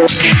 Thank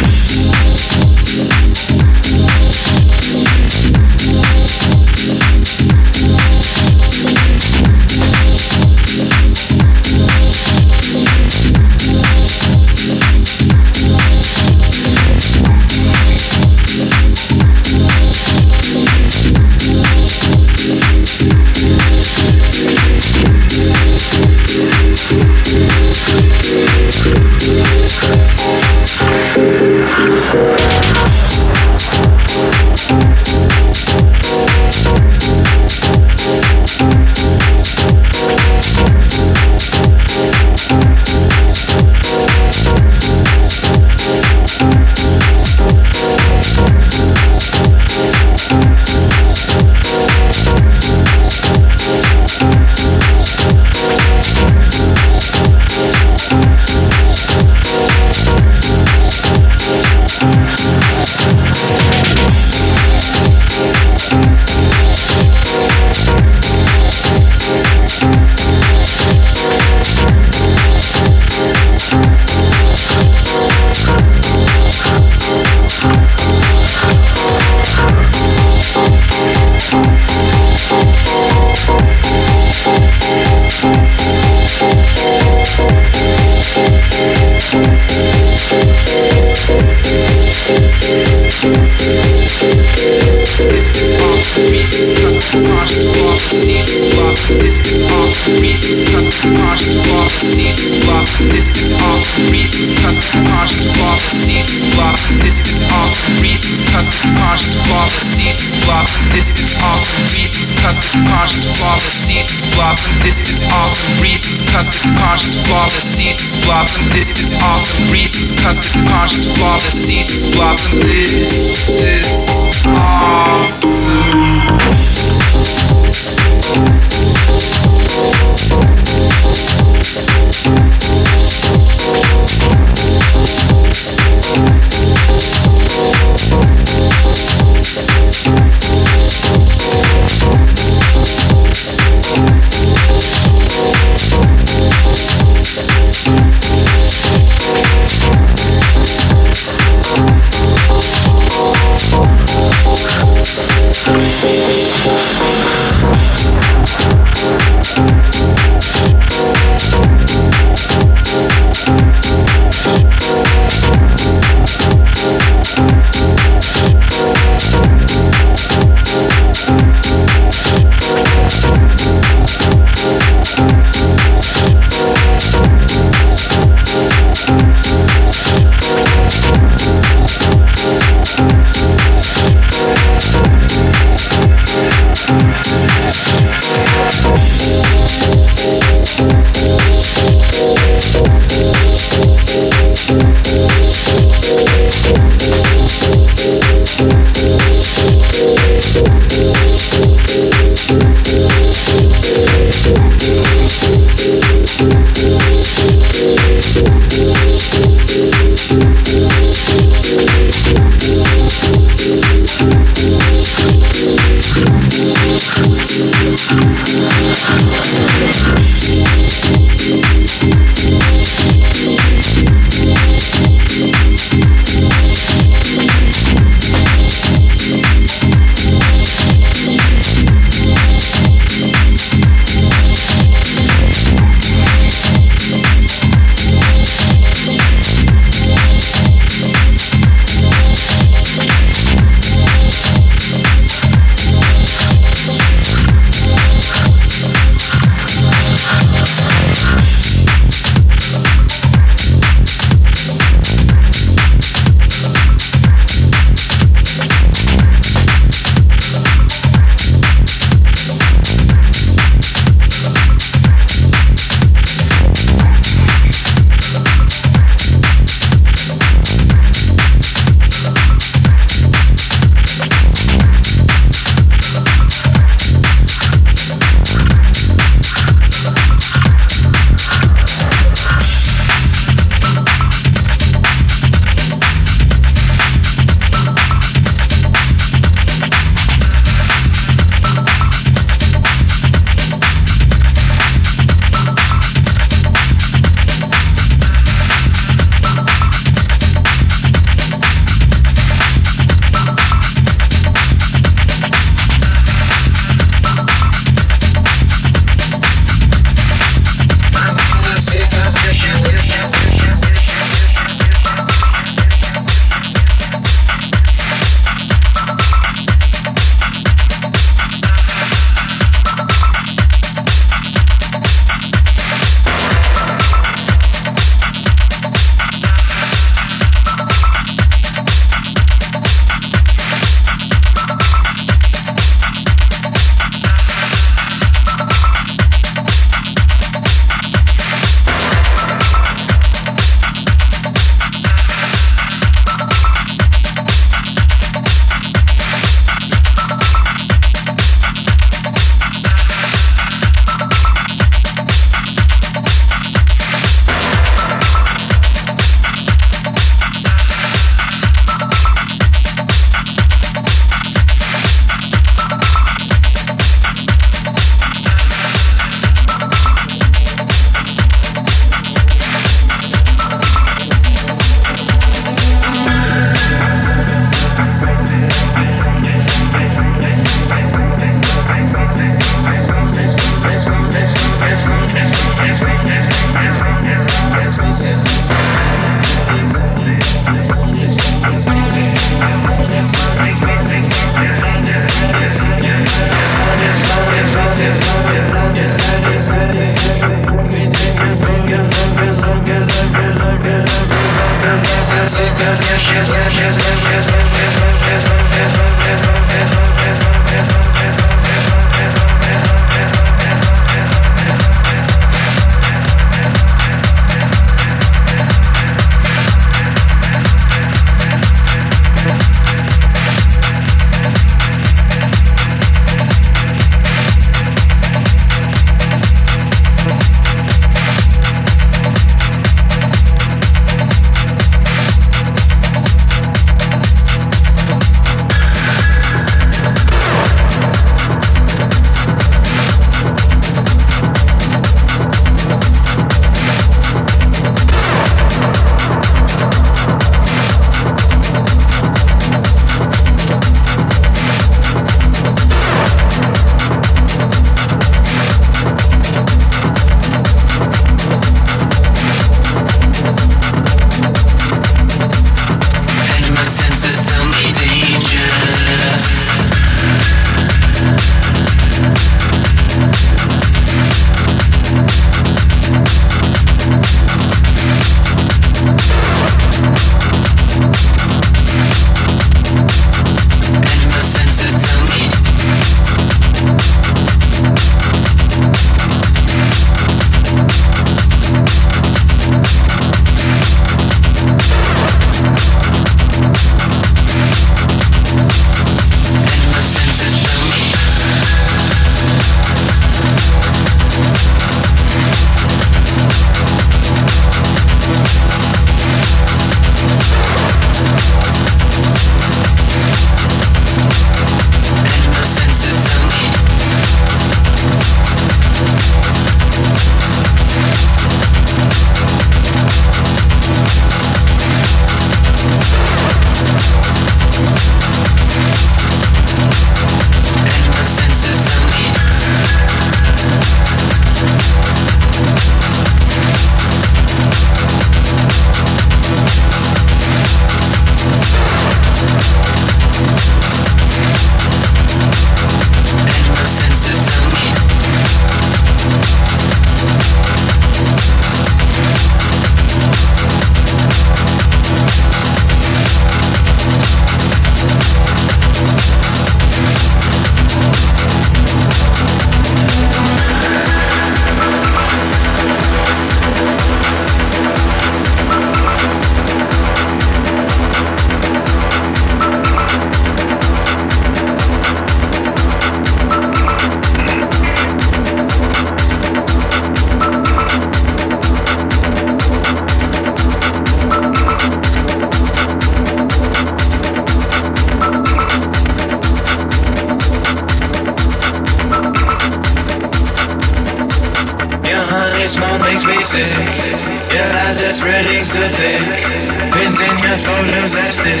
stick.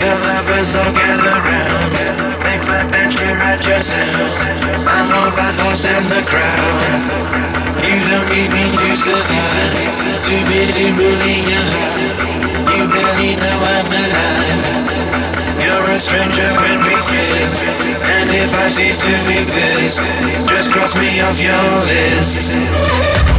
Your lovers all. Make. I'm lost in the crowd. You don't need me to survive. Too busy ruling your hive. You barely know I'm alive. You're a stranger when we kiss And if I cease to exist Just cross me off your list